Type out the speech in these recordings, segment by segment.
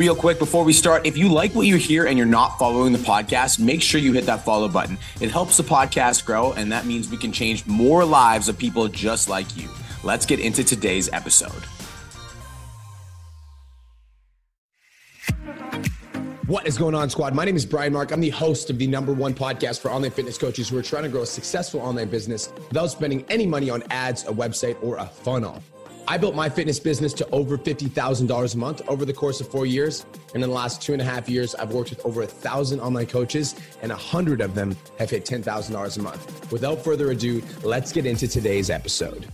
Real quick before we start, if you like what you hear and you're not following the podcast, make sure you hit that follow button. It helps the podcast grow, and that means we can change more lives of people just like you. Let's get into today's episode. What is going on, squad? My name is Brian Mark. I'm the host of the number one podcast for online fitness coaches who are trying to grow a successful online business without spending any money on ads, a website, or a funnel. I built my fitness business to over $50,000 a month over the course of four years. And in the last two and a half years, I've worked with over a thousand online coaches, and a hundred of them have hit $10,000 a month. Without further ado, let's get into today's episode.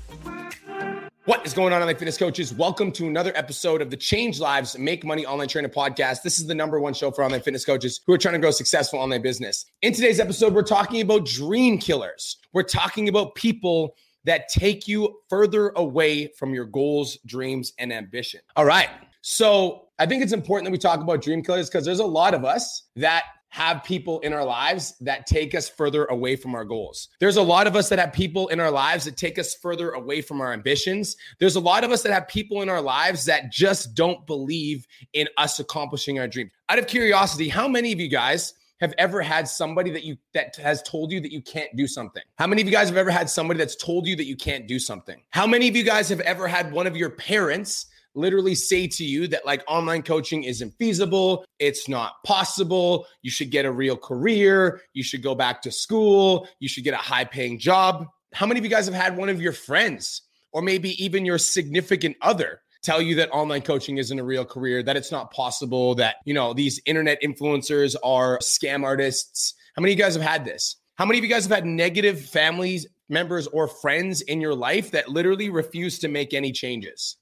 What is going on, online fitness coaches? Welcome to another episode of the Change Lives Make Money Online Trainer Podcast. This is the number one show for online fitness coaches who are trying to grow successful online business. In today's episode, we're talking about dream killers. We're talking about people that take you further away from your goals, dreams, and ambition. All right. So I think it's important that we talk about dream killers because there's a lot of us that have people in our lives that take us further away from our goals. There's a lot of us that have people in our lives that take us further away from our ambitions. There's a lot of us that have people in our lives that just don't believe in us accomplishing our dream. Out of curiosity, how many of you guys have ever had somebody that you that has told you that you can't do something? How many of you guys have ever had somebody that's told you that you can't do something? How many of you guys have ever had one of your parents literally say to you that like online coaching isn't feasible, it's not possible, you should get a real career, you should go back to school, you should get a high paying job? How many of you guys have had one of your friends or maybe even your significant other tell you that online coaching isn't a real career, that it's not possible, that, you know, these internet influencers are scam artists. How many of you guys have had this? How many of you guys have had negative families, members, or friends in your life that literally refuse to make any changes?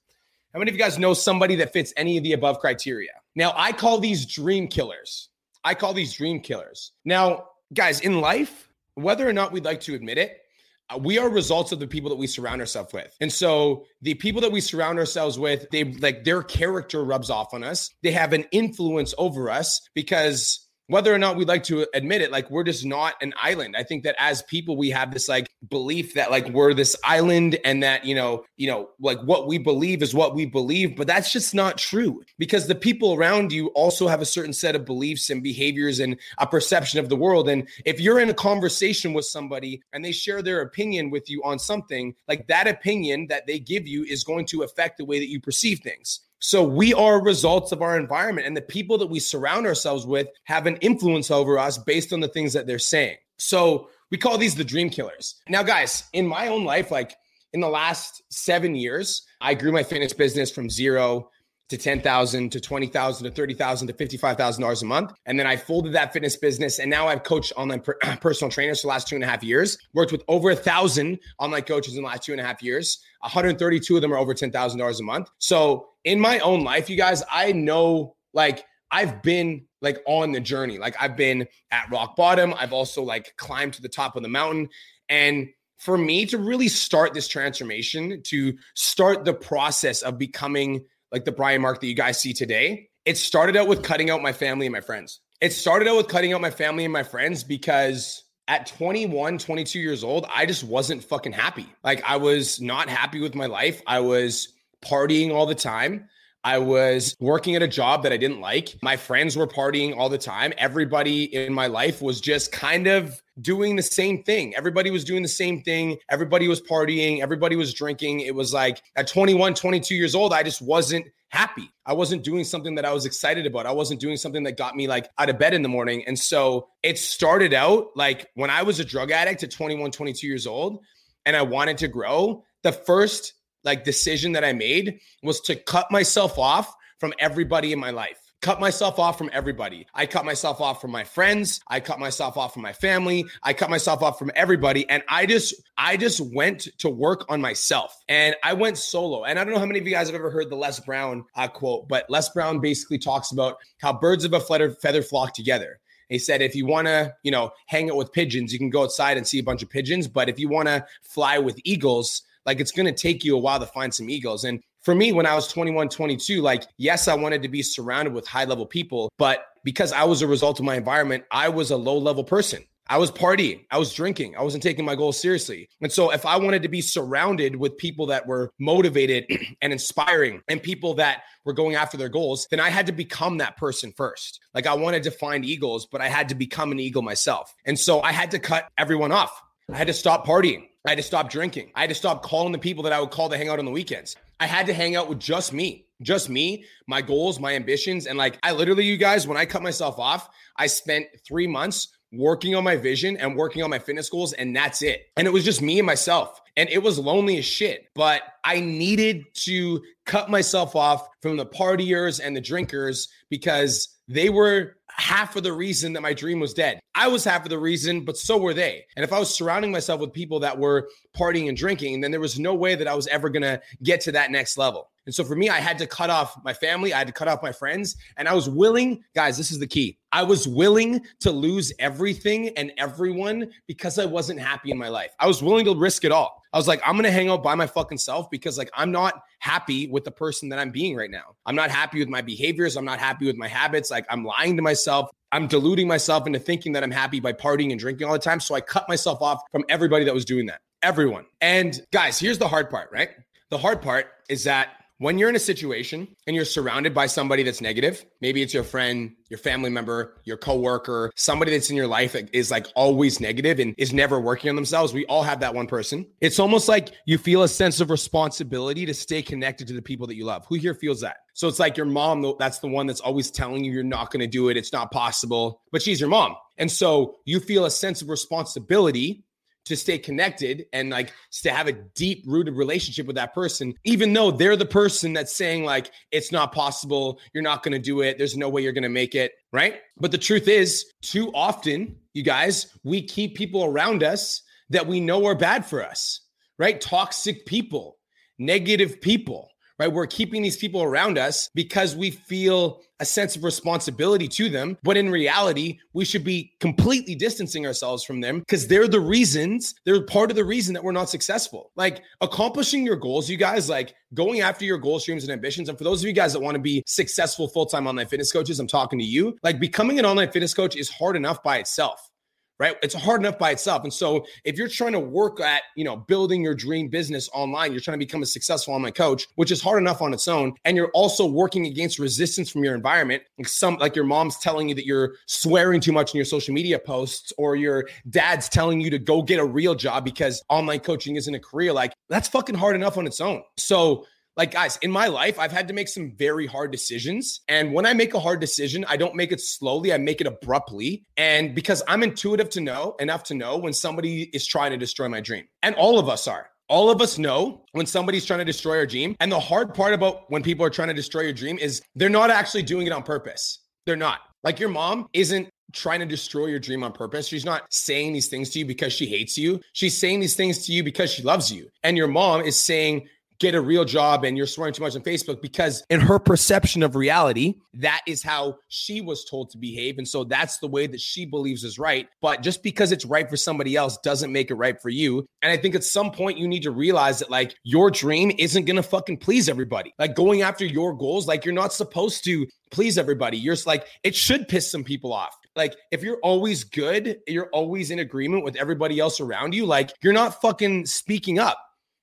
How many of you guys know somebody that fits any of the above criteria? Now, I call these dream killers. I call these dream killers. Now, guys, in life, whether or not we'd like to admit it, Uh, we are results of the people that we surround ourselves with. And so the people that we surround ourselves with, they like their character rubs off on us. They have an influence over us because whether or not we'd like to admit it, like we're just not an island. I think that as people, we have this like belief that like we're this island and that, you know, you know, like what we believe is what we believe, but that's just not true because the people around you also have a certain set of beliefs and behaviors and a perception of the world. And if you're in a conversation with somebody and they share their opinion with you on something, like that opinion that they give you is going to affect the way that you perceive things. So we are results of our environment, and the people that we surround ourselves with have an influence over us based on the things that they're saying. So we call these the dream killers. Now, guys, in my own life, like in the last seven years, I grew my fitness business from zero to 10,000 to 20,000 to 30,000 to $55,000 a month. And then I folded that fitness business. And now I've coached online per- personal trainers for the last two and a half years, worked with over a thousand online coaches in the last two and a half years. 132 of them are over $10,000 a month. So in my own life, you guys, I know like I've been like on the journey. Like I've been at rock bottom. I've also like climbed to the top of the mountain. And for me to really start this transformation, to start the process of becoming like the Brian Mark that you guys see today, it started out with cutting out my family and my friends. It started out with cutting out my family and my friends because at 21, 22 years old, I just wasn't fucking happy. Like I was not happy with my life. I was partying all the time. I was working at a job that I didn't like. My friends were partying all the time. Everybody in my life was just kind of doing the same thing. Everybody was doing the same thing. Everybody was partying. Everybody was drinking. It was like at 21, 22 years old, I just wasn't happy. I wasn't doing something that I was excited about. I wasn't doing something that got me like out of bed in the morning. And so it started out like when I was a drug addict at 21, 22 years old and I wanted to grow, the first like decision that I made was to cut myself off from everybody in my life. Cut myself off from everybody. I cut myself off from my friends. I cut myself off from my family. I cut myself off from everybody. And I just, I just went to work on myself and I went solo. And I don't know how many of you guys have ever heard the Les Brown uh, quote, but Les Brown basically talks about how birds of a feather, feather flock together. He said, if you want to, you know, hang out with pigeons, you can go outside and see a bunch of pigeons. But if you want to fly with eagles, like it's going to take you a while to find some eagles. And for me, when I was 21, 22, like, yes, I wanted to be surrounded with high level people, but because I was a result of my environment, I was a low level person. I was partying, I was drinking, I wasn't taking my goals seriously. And so, if I wanted to be surrounded with people that were motivated and inspiring and people that were going after their goals, then I had to become that person first. Like, I wanted to find eagles, but I had to become an eagle myself. And so, I had to cut everyone off. I had to stop partying. I had to stop drinking. I had to stop calling the people that I would call to hang out on the weekends. I had to hang out with just me, just me, my goals, my ambitions. And like, I literally, you guys, when I cut myself off, I spent three months working on my vision and working on my fitness goals, and that's it. And it was just me and myself. And it was lonely as shit, but I needed to cut myself off from the partiers and the drinkers because they were half of the reason that my dream was dead. I was half of the reason, but so were they. And if I was surrounding myself with people that were partying and drinking, then there was no way that I was ever going to get to that next level. And so for me, I had to cut off my family, I had to cut off my friends, and I was willing, guys, this is the key. I was willing to lose everything and everyone because I wasn't happy in my life. I was willing to risk it all. I was like, I'm gonna hang out by my fucking self because like I'm not happy with the person that I'm being right now. I'm not happy with my behaviors. I'm not happy with my habits. Like I'm lying to myself. I'm deluding myself into thinking that I'm happy by partying and drinking all the time. So I cut myself off from everybody that was doing that. Everyone. And guys, here's the hard part, right? The hard part is that when you're in a situation and you're surrounded by somebody that's negative, maybe it's your friend, your family member, your coworker, somebody that's in your life that is like always negative and is never working on themselves. We all have that one person. It's almost like you feel a sense of responsibility to stay connected to the people that you love. Who here feels that? So it's like your mom, that's the one that's always telling you you're not going to do it. It's not possible, but she's your mom. And so you feel a sense of responsibility to stay connected and like to have a deep rooted relationship with that person, even though they're the person that's saying, like, it's not possible, you're not to do it, there's no way you're to make it, right? But the truth is, too often, you guys, we keep people around us that we know are bad for us, right? Toxic people, negative people right? We're keeping these people around us because we feel a sense of responsibility to them. But in reality, we should be completely distancing ourselves from them because they're the reasons, they're part of the reason that we're not successful. Like accomplishing your goals, you guys, like going after your goals, dreams, and ambitions. And for those of you guys that want to be successful full time online fitness coaches, I'm talking to you. Like becoming an online fitness coach is hard enough by itself right? It's hard enough by itself. And so if you're trying to work at, you know, building your dream business online, you're trying to become a successful online coach, which is hard enough on its own. And you're also working against resistance from your environment. Like some like your mom's telling you that you're swearing too much in your social media posts, or your dad's telling you to go get a real job because online coaching isn't a career. Like that's fucking hard enough on its own. So like, guys, in my life, I've had to make some very hard decisions. And when I make a hard decision, I don't make it slowly, I make it abruptly. And because I'm intuitive to know enough to know when somebody is trying to destroy my dream. And all of us are. All of us know when somebody's trying to destroy our dream. And the hard part about when people are trying to destroy your dream is they're not actually doing it on purpose. They're not. Like your mom isn't trying to destroy your dream on purpose. She's not saying these things to you because she hates you. She's saying these things to you because she loves you. And your mom is saying get a real job and you're swearing too much on Facebook because in her perception of reality, that is how she was told to behave. And so that's the way that she believes is right. But just because it's right for somebody else doesn't make it right for you. And I think at some point you need to realize that like your dream isn't going to fucking please everybody. Like going after your goals, like you're not supposed to please everybody. You're just like, it should piss some people off like if you're always good, you're always in agreement with everybody else around you, like you're not fucking speaking up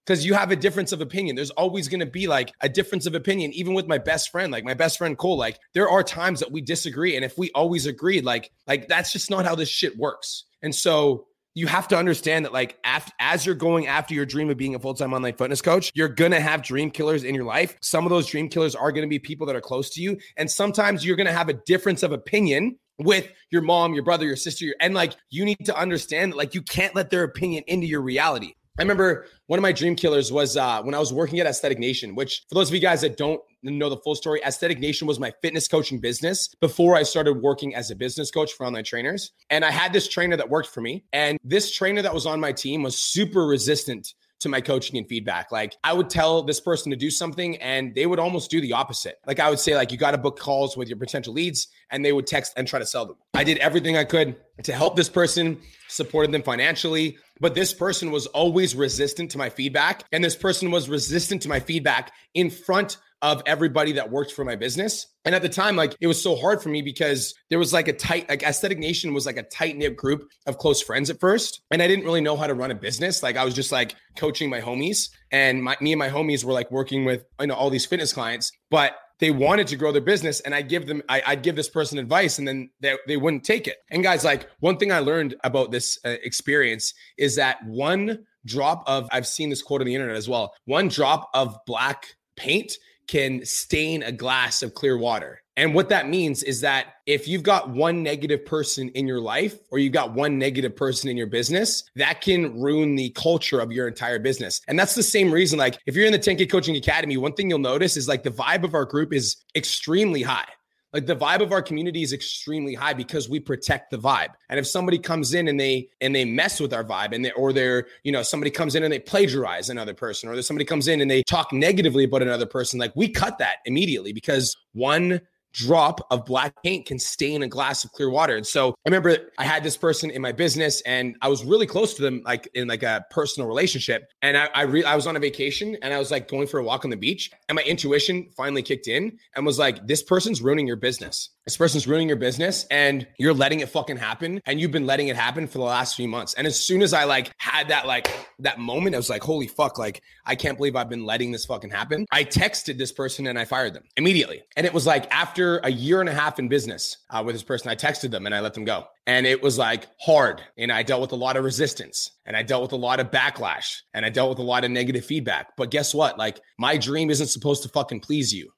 because you have a difference of opinion. There's always going to be like a difference of opinion, even with my best friend, like my best friend Cole. Like there are times that we disagree, and if we always agreed, like like that's just not how this shit works. And so you have to understand that like after, as you're going after your dream of being a full-time online fitness coach you're to have dream killers in your life some of those dream killers are to be people that are close to you and sometimes you're to have a difference of opinion with your mom your brother your sister and like you need to understand that like you can't let their opinion into your reality I remember one of my dream killers was uh, when I was working at Aesthetic Nation, which for those of you guys that don't know the full story, Aesthetic Nation was my fitness coaching business before I started working as a business coach for online trainers. And I had this trainer that worked for me. And this trainer that was on my team was super resistant to my coaching and feedback. Like I would tell this person to do something and they would almost do the opposite. Like I would say like you got to book calls with your potential leads and they would text and try to sell them. I did everything I could to help this person, supported them financially, but this person was always resistant to my feedback. And this person was resistant to my feedback in front of everybody that worked for my business. And at the time, like it was so hard for me because there was like a tight, like Aesthetic Nation was like a tight knit group of close friends at first. And I didn't really know how to run a business. Like I was just like coaching my homies and my, me and my homies were like working with, you know, all these fitness clients, but they wanted to grow their business and I give them, I, would give this person advice and then they, they wouldn't take it. And guys, like one thing I learned about this uh, experience is that one drop of, I've seen this quote on the internet as well, one drop of black paint can stain a glass of clear water. And what that means is that if you've got one negative person in your life or you've got one negative person in your business, that can ruin the culture of your entire business. And that's the same reason, like, if you're in the 10K Coaching Academy, one thing you'll notice is like the vibe of our group is extremely high. Like the vibe of our community is extremely high because we protect the vibe. And if somebody comes in and they and they mess with our vibe and they or they're, you know, somebody comes in and they plagiarize another person or somebody comes in and they talk negatively about another person, like we cut that immediately because one drop of black paint can stain a glass of clear water. And so I remember I had this person in my business and I was really close to them, like in like a personal relationship. And I I, re- I was on a vacation and I was like going for a walk on the beach and my intuition finally kicked in and was like, this person's ruining your business. This person's ruining your business and you're letting it fucking happen. And you've been letting it happen for the last few months. And as soon as I like had that like that moment, I was like, holy fuck, like I can't believe I've been letting this fucking happen. I texted this person and I fired them immediately. And it was like after a year and a half in business uh, with this person, I texted them and I let them go. And it was like hard. And I dealt with a lot of resistance and I dealt with a lot of backlash and I dealt with a lot of negative feedback. But guess what? Like my dream isn't supposed to fucking please you.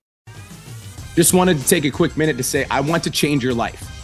Just wanted to take a quick minute to say, I want to change your life.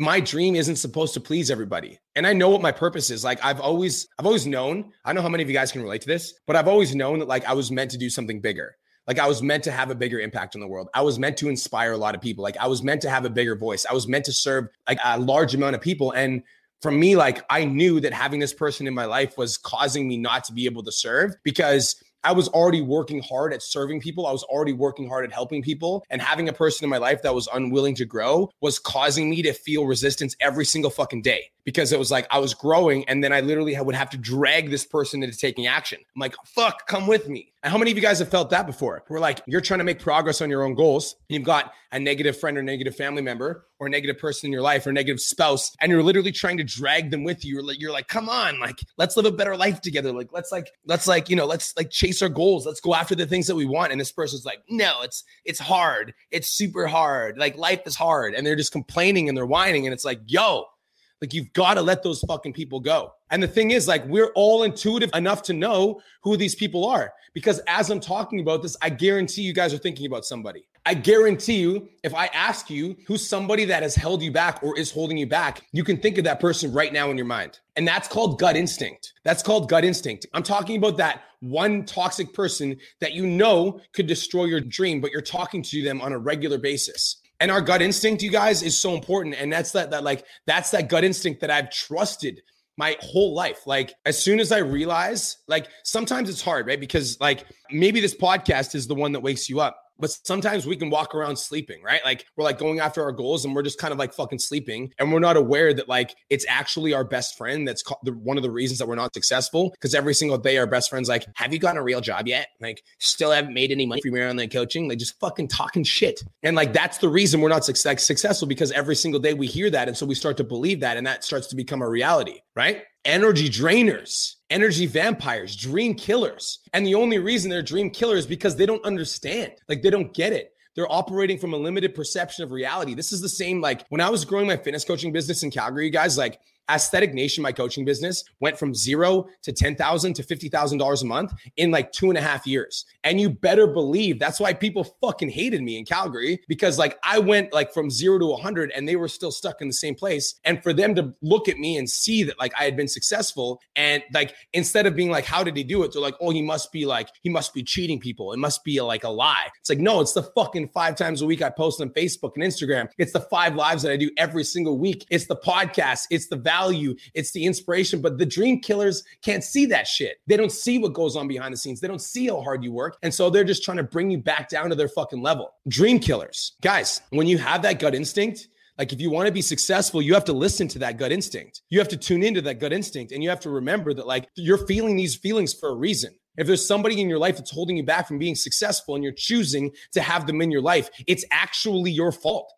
My dream isn't supposed to please everybody. And I know what my purpose is. Like I've always I've always known, I don't know how many of you guys can relate to this, but I've always known that like I was meant to do something bigger. Like I was meant to have a bigger impact on the world. I was meant to inspire a lot of people. Like I was meant to have a bigger voice. I was meant to serve like a large amount of people and for me like I knew that having this person in my life was causing me not to be able to serve because I was already working hard at serving people. I was already working hard at helping people. And having a person in my life that was unwilling to grow was causing me to feel resistance every single fucking day because it was like I was growing and then I literally would have to drag this person into taking action. I'm like, fuck, come with me. And how many of you guys have felt that before? We're like, you're trying to make progress on your own goals. And you've got a negative friend or negative family member or a negative person in your life or negative spouse, and you're literally trying to drag them with you. You're like, you're like, come on, like, let's live a better life together. Like, let's like, let's like, you know, let's like chase our goals. Let's go after the things that we want. And this person's like, no, it's it's hard. It's super hard. Like life is hard. And they're just complaining and they're whining. And it's like, yo, like you've got to let those fucking people go. And the thing is, like, we're all intuitive enough to know who these people are. Because as I'm talking about this, I guarantee you guys are thinking about somebody. I guarantee you, if I ask you who's somebody that has held you back or is holding you back, you can think of that person right now in your mind. And that's called gut instinct. That's called gut instinct. I'm talking about that one toxic person that you know could destroy your dream, but you're talking to them on a regular basis and our gut instinct you guys is so important. And that's that that like that's that gut instinct that i've trusted my whole life. Like as soon as i realize like sometimes it's hard right? Because like maybe this podcast is the one that wakes you up but sometimes we can walk around sleeping, right? Like we're like going after our goals and we're just kind of like fucking sleeping. And we're not aware that like it's actually our best friend that's the, one of the reasons that we're not successful. Because every single day, our best friend's like, Have you gotten a real job yet? Like, still haven't made any money from your online coaching. Like, just fucking talking shit. And like, that's the reason we're not success- successful because every single day we hear that. And so we start to believe that. And that starts to become a reality, right? energy drainers, energy vampires, dream killers. And the only reason they're dream killers because they don't understand. Like they don't get it. They're operating from a limited perception of reality. This is the same like when I was growing my fitness coaching business in Calgary, you guys, like Aesthetic Nation, my coaching business, went from zero to ten thousand to fifty thousand dollars a month in like two and a half years. And you better believe that's why people fucking hated me in Calgary because like I went like from zero to hundred and they were still stuck in the same place. And for them to look at me and see that like I had been successful and like instead of being like, how did he do it? They're like, oh, he must be like, he must be cheating people. It must be like a lie. It's like, no, it's the fucking five times a week I post on Facebook and Instagram. It's the five lives that I do every single week. It's the podcast. It's the value. It's the inspiration. But the dream killers can't see that shit. They don't see what goes on behind the scenes. They don't see how hard you work. And so they're just trying to bring you back down to their fucking level. Dream killers. Guys, when you have that gut instinct, like if you want to be successful, you have to listen to that gut instinct. You have to tune into that gut instinct and you have to remember that like you're feeling these feelings for a reason. If there's somebody in your life that's holding you back from being successful and you're choosing to have them in your life, it's actually your fault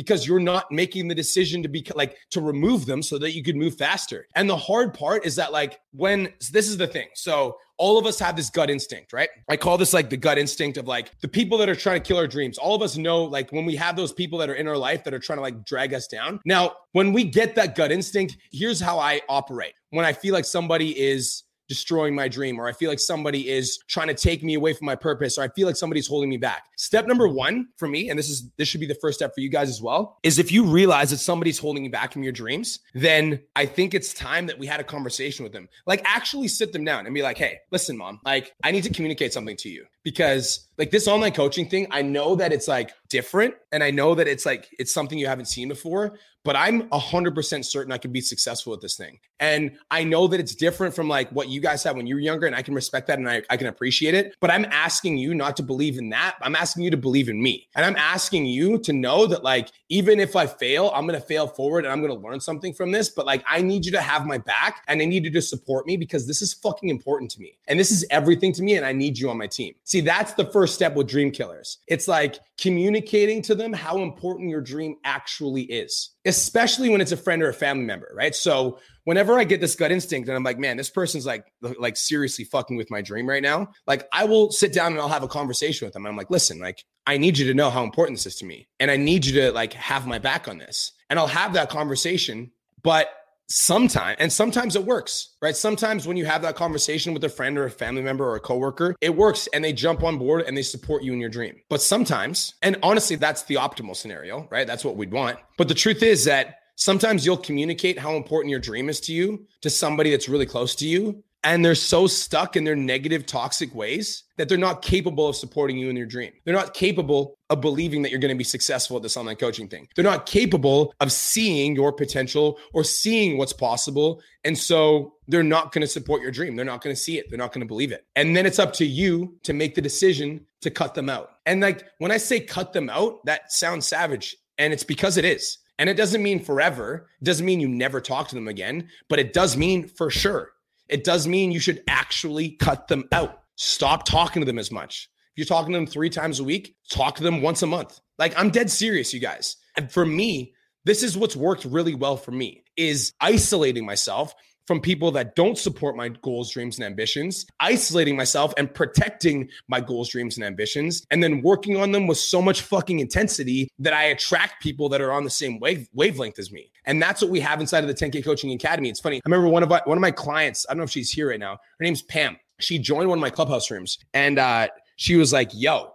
because you're not making the decision to be like to remove them so that you could move faster. And the hard part is that like when so this is the thing. So all of us have this gut instinct, right? I call this like the gut instinct of like the people that are trying to kill our dreams. All of us know like when we have those people that are in our life that are trying to like drag us down. Now, when we get that gut instinct, here's how I operate. When I feel like somebody is destroying my dream, or I feel like somebody is trying to take me away from my purpose, or I feel like somebody's holding me back. Step number one for me, and this is this should be the first step for you guys as well, is if you realize that somebody's holding you back from your dreams, then I think it's time that we had a conversation with them. Like actually sit them down and be like, hey, listen, mom, like I need to communicate something to you because like this online coaching thing, I know that it's like different and I know that it's like it's something you haven't seen before, but I'm 100% certain I could be successful at this thing. And I know that it's different from like what you guys had when you were younger and I can respect that and I, I can appreciate it, but I'm asking you not to believe in that. I'm asking you to believe in me. And I'm asking you to know that like even if I fail, I'm going to fail forward and I'm going to learn something from this, but like I need you to have my back and I need you to support me because this is fucking important to me. And this is everything to me and I need you on my team. See, that's the first step with dream killers. It's like communicating to them how important your dream actually is, especially when it's a friend or a family member, right? So whenever I get this gut instinct and I'm like, man, this person's like, like seriously fucking with my dream right now, like I will sit down and I'll have a conversation with them. I'm like, listen, like I need you to know how important this is to me, and I need you to like have my back on this, and I'll have that conversation, but sometimes and sometimes it works right? Sometimes when you have that conversation with a friend or a family member or a coworker it works and they jump on board and they support you in your dream. But sometimes and honestly that's the optimal scenario right? That's what we'd want. But the truth is that sometimes you'll communicate how important your dream is to you to somebody that's really close to you and they're so stuck in their negative toxic ways that they're not capable of supporting you in your dream. They're not capable of believing that you're going to be successful at this online coaching thing. They're not capable of seeing your potential or seeing what's possible. And so they're not going to support your dream. They're not going to see it. They're not going to believe it. And then it's up to you to make the decision to cut them out. And like when I say cut them out, that sounds savage. And it's because it is. And it doesn't mean forever. It doesn't mean you never talk to them again, but it does mean for sure it does mean you should actually cut them out. Stop talking to them as much. If you're talking to them three times a week, talk to them once a month. Like I'm dead serious, you guys. And for me, this is what's worked really well for me is isolating myself from people that don't support my goals, dreams, and ambitions, isolating myself and protecting my goals, dreams, and ambitions, and then working on them with so much fucking intensity that I attract people that are on the same wave, wavelength as me. And that's what we have inside of the 10K Coaching Academy. It's funny. I remember one of my, one of my clients, I don't know if she's here right now. Her name's Pam. She joined one of my clubhouse rooms and uh, she was like, yo,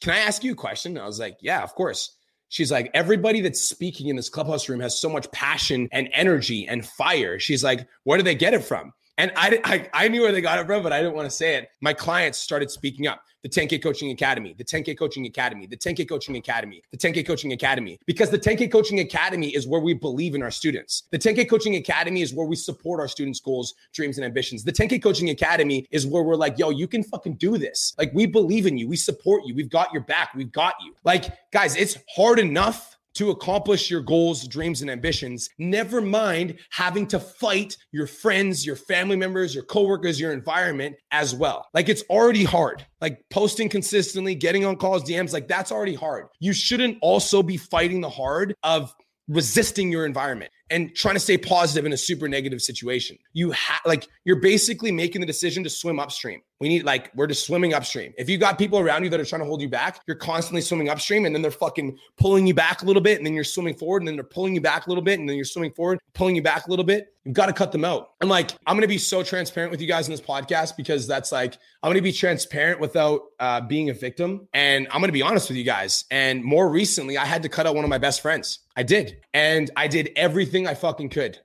can I ask you a question? I was like, yeah, of course. She's like, everybody that's speaking in this clubhouse room has so much passion and energy and fire. She's like, where do they get it from? And I, I, I knew where they got it from, but I didn't want to say it. My clients started speaking up. The 10K Coaching Academy, the 10K Coaching Academy, the 10K Coaching Academy, the 10K Coaching Academy, because the 10K Coaching Academy is where we believe in our students. The 10K Coaching Academy is where we support our students' goals, dreams, and ambitions. The 10K Coaching Academy is where we're like, yo, you can fucking do this. Like, we believe in you. We support you. We've got your back. We've got you. Like, guys, it's hard enough to accomplish your goals, dreams, and ambitions. Never mind having to fight your friends, your family members, your coworkers, your environment as well. Like it's already hard. Like posting consistently, getting on calls, DMs, like that's already hard. You shouldn't also be fighting the hard of resisting your environment and trying to stay positive in a super negative situation. You have like you're basically making the decision to swim upstream. We need like we're just swimming upstream. If you got people around you that are trying to hold you back, you're constantly swimming upstream and then they're fucking pulling you back a little bit and then you're swimming forward and then they're pulling you back a little bit and then you're swimming forward, pulling you back a little bit. You've got to cut them out. And like, I'm going to be so transparent with you guys in this podcast because that's like, I'm going to be transparent without uh, being a victim. And I'm going to be honest with you guys. And more recently, I had to cut out one of my best friends. I did. And I did everything I fucking could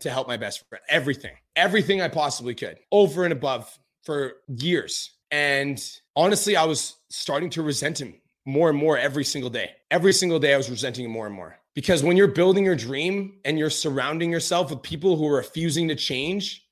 to help my best friend. Everything, everything I possibly could over and above for years. And honestly, I was starting to resent him more and more every single day. Every single day, I was resenting him more and more. Because when you're building your dream and you're surrounding yourself with people who are refusing to change,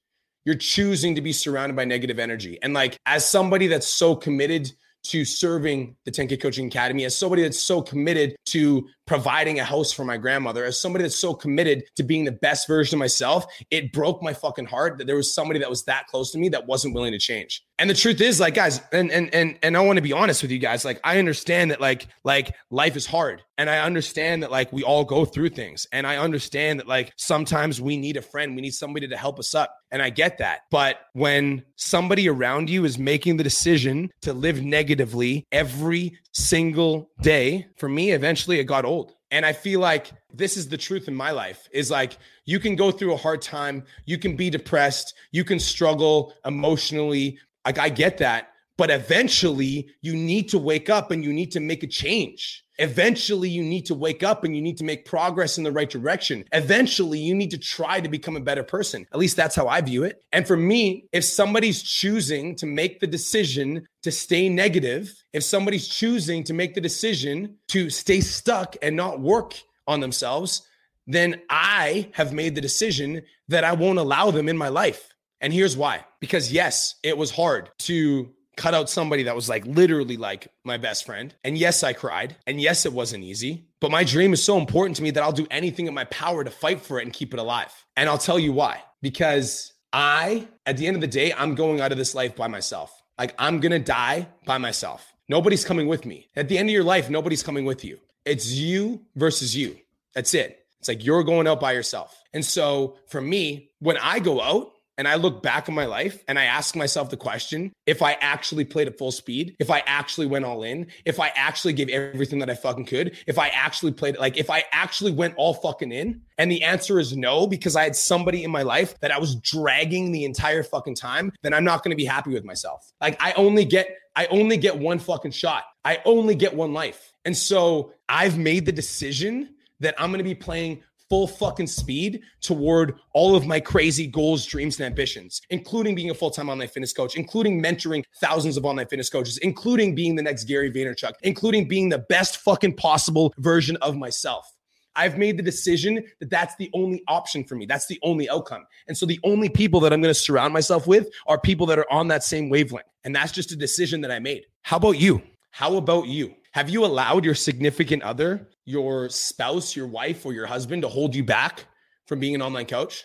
you're choosing to be surrounded by negative energy. And like, as somebody that's so committed to serving the 10K Coaching Academy, as somebody that's so committed to providing a house for my grandmother, as somebody that's so committed to being the best version of myself, it broke my fucking heart that there was somebody that was that close to me that wasn't willing to change. And the truth is, like, guys, and and and and I want to be honest with you guys. Like, I understand that like like life is hard, and I understand that like we all go through things, and I understand that like sometimes we need a friend, we need somebody to help us up, and I get that. But when somebody around you is making the decision to live negatively every single day, for me, eventually it got old. And I feel like this is the truth in my life is like you can go through a hard time, you can be depressed, you can struggle emotionally, like I get that, but eventually you need to wake up and you need to make a change. Eventually you need to wake up and you need to make progress in the right direction. Eventually you need to try to become a better person. At least that's how I view it. And for me, if somebody's choosing to make the decision to stay negative, if somebody's choosing to make the decision to stay stuck and not work on themselves, then I have made the decision that I won't allow them in my life. And here's why. Because yes, it was hard to cut out somebody that was like literally like my best friend. And yes, I cried. And yes, it wasn't easy. But my dream is so important to me that I'll do anything in my power to fight for it and keep it alive. And I'll tell you why. Because I, at the end of the day, I'm going out of this life by myself. Like I'm going to die by myself. Nobody's coming with me. At the end of your life, nobody's coming with you. It's you versus you. That's it. It's like you're going out by yourself. And so for me, when I go out, and I look back on my life and I ask myself the question if I actually played at full speed, if I actually went all in, if I actually gave everything that I fucking could, if I actually played like if I actually went all fucking in. And the answer is no, because I had somebody in my life that I was dragging the entire fucking time, then I'm not to be happy with myself. Like I only get, I only get one fucking shot. I only get one life. And so I've made the decision that I'm to be playing full fucking speed toward all of my crazy goals, dreams, and ambitions, including being a full time online fitness coach, including mentoring thousands of online fitness coaches, including being the next Gary Vaynerchuk, including being the best fucking possible version of myself. I've made the decision that that's the only option for me. That's the only outcome. And so the only people that I'm going to surround myself with are people that are on that same wavelength. And that's just a decision that I made. How about you? How about you? Have you allowed your significant other, your spouse, your wife, or your husband to hold you back from being an online coach?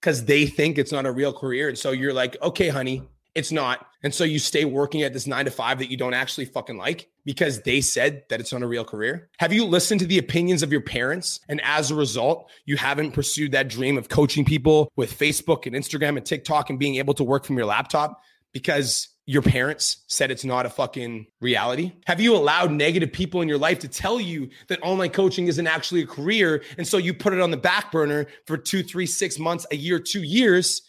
Because they think it's not a real career. And so you're like, okay, honey, it's not. And so you stay working at this nine to five that you don't actually fucking like because they said that it's not a real career? Have you listened to the opinions of your parents? And as a result, you haven't pursued that dream of coaching people with Facebook and Instagram and TikTok and being able to work from your laptop because your parents said it's not a fucking reality? Have you allowed negative people in your life to tell you that online coaching isn't actually a career? And so you put it on the back burner for two, three, six months, a year, two years,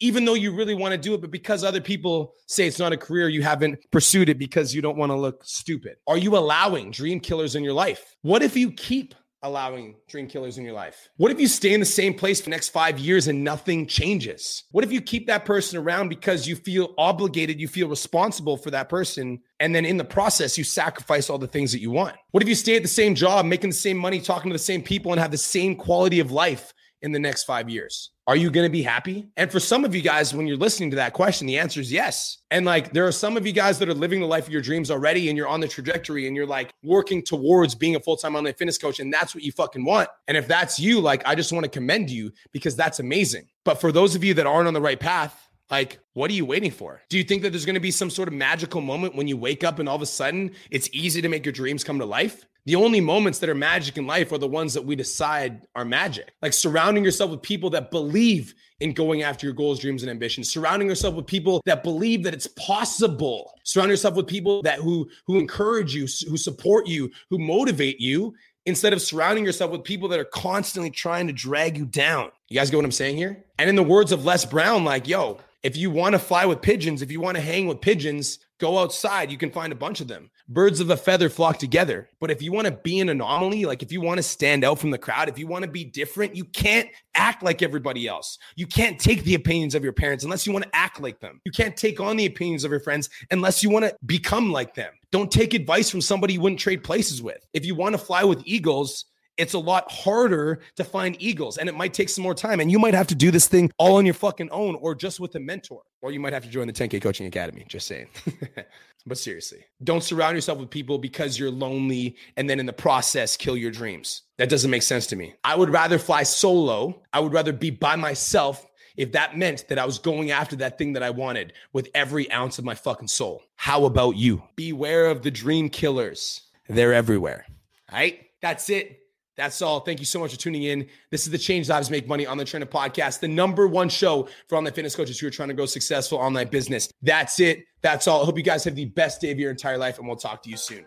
even though you really want to do it. But because other people say it's not a career, you haven't pursued it because you don't want to look stupid. Are you allowing dream killers in your life? What if you keep allowing dream killers in your life? What if you stay in the same place for the next five years and nothing changes? What if you keep that person around because you feel obligated, you feel responsible for that person, and then in the process, you sacrifice all the things that you want? What if you stay at the same job, making the same money, talking to the same people, and have the same quality of life in the next five years? Are you going to be happy? And for some of you guys, when you're listening to that question, the answer is yes. And like, there are some of you guys that are living the life of your dreams already, and you're on the trajectory and you're like working towards being a full time online fitness coach. And that's what you fucking want. And if that's you, like, I just want to commend you because that's amazing. But for those of you that aren't on the right path, like, what are you waiting for? Do you think that there's going to be some sort of magical moment when you wake up and all of a sudden it's easy to make your dreams come to life? The only moments that are magic in life are the ones that we decide are magic. Like surrounding yourself with people that believe in going after your goals, dreams, and ambitions. Surrounding yourself with people that believe that it's possible. Surround yourself with people that who who encourage you, who support you, who motivate you instead of surrounding yourself with people that are constantly trying to drag you down. You guys get what I'm saying here? And in the words of Les Brown, like, yo, if you want to fly with pigeons, if you want to hang with pigeons, go outside. You can find a bunch of them. Birds of a feather flock together. But if you want to be an anomaly, like if you want to stand out from the crowd, if you want to be different, you can't act like everybody else. You can't take the opinions of your parents unless you want to act like them. You can't take on the opinions of your friends unless you want to become like them. Don't take advice from somebody you wouldn't trade places with. If you want to fly with eagles, it's a lot harder to find eagles and it might take some more time. And you might have to do this thing all on your fucking own or just with a mentor. Or you might have to join the 10K Coaching Academy. Just saying. but seriously, don't surround yourself with people because you're lonely and then in the process kill your dreams. That doesn't make sense to me. I would rather fly solo. I would rather be by myself if that meant that I was going after that thing that I wanted with every ounce of my fucking soul. How about you? Beware of the dream killers. They're everywhere. All right? That's it. That's all. Thank you so much for tuning in. This is the Change Lives Make Money Online Trainer podcast, the number one show for online fitness coaches who are trying to grow successful online business. That's it. That's all. I hope you guys have the best day of your entire life, and we'll talk to you soon.